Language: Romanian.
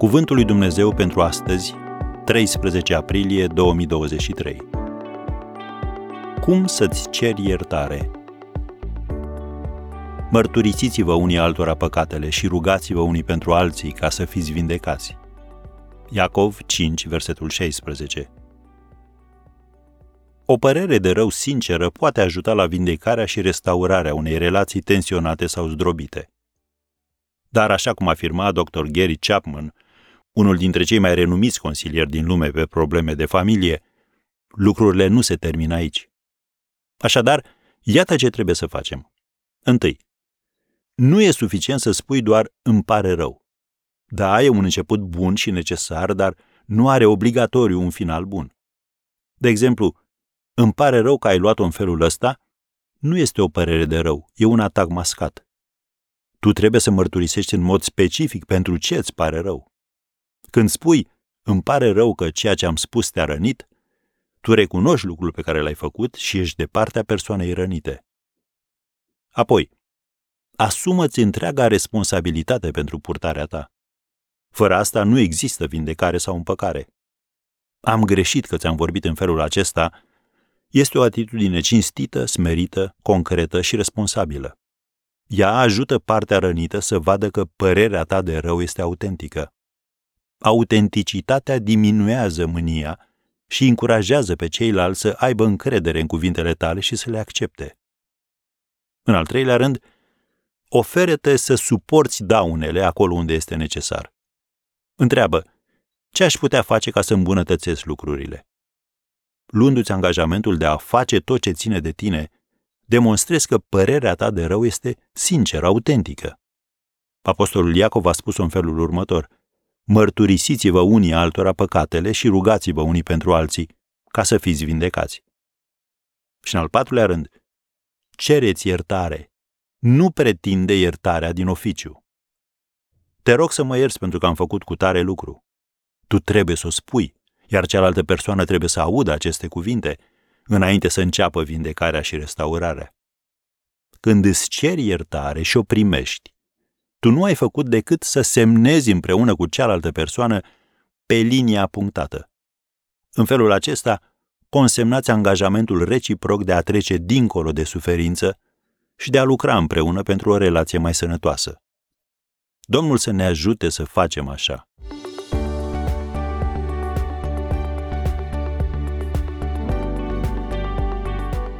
Cuvântul lui Dumnezeu pentru astăzi, 13 aprilie 2023. Cum să-ți ceri iertare? Mărturisiți-vă unii altora păcatele și rugați-vă unii pentru alții ca să fiți vindecați. Iacov 5, versetul 16. O părere de rău sinceră poate ajuta la vindecarea și restaurarea unei relații tensionate sau zdrobite. Dar, așa cum afirma dr. Gary Chapman, unul dintre cei mai renumiți consilieri din lume pe probleme de familie, lucrurile nu se termină aici. Așadar, iată ce trebuie să facem. Întâi, nu e suficient să spui doar îmi pare rău. Da, e un început bun și necesar, dar nu are obligatoriu un final bun. De exemplu, îmi pare rău că ai luat-o în felul ăsta, nu este o părere de rău, e un atac mascat. Tu trebuie să mărturisești în mod specific pentru ce îți pare rău. Când spui, îmi pare rău că ceea ce am spus te-a rănit, tu recunoști lucrul pe care l-ai făcut și ești de partea persoanei rănite. Apoi, asumă-ți întreaga responsabilitate pentru purtarea ta. Fără asta nu există vindecare sau împăcare. Am greșit că ți-am vorbit în felul acesta este o atitudine cinstită, smerită, concretă și responsabilă. Ea ajută partea rănită să vadă că părerea ta de rău este autentică. Autenticitatea diminuează mânia și încurajează pe ceilalți să aibă încredere în cuvintele tale și să le accepte. În al treilea rând, oferă-te să suporți daunele acolo unde este necesar. Întreabă, ce aș putea face ca să îmbunătățesc lucrurile? luându-ți angajamentul de a face tot ce ține de tine, demonstrezi că părerea ta de rău este sinceră, autentică. Apostolul Iacov a spus în felul următor, mărturisiți-vă unii altora păcatele și rugați-vă unii pentru alții, ca să fiți vindecați. Și în al patrulea rând, cereți iertare, nu pretinde iertarea din oficiu. Te rog să mă ierți pentru că am făcut cu tare lucru. Tu trebuie să o spui, iar cealaltă persoană trebuie să audă aceste cuvinte înainte să înceapă vindecarea și restaurarea. Când îți ceri iertare și o primești, tu nu ai făcut decât să semnezi împreună cu cealaltă persoană pe linia punctată. În felul acesta, consemnați angajamentul reciproc de a trece dincolo de suferință și de a lucra împreună pentru o relație mai sănătoasă. Domnul să ne ajute să facem așa.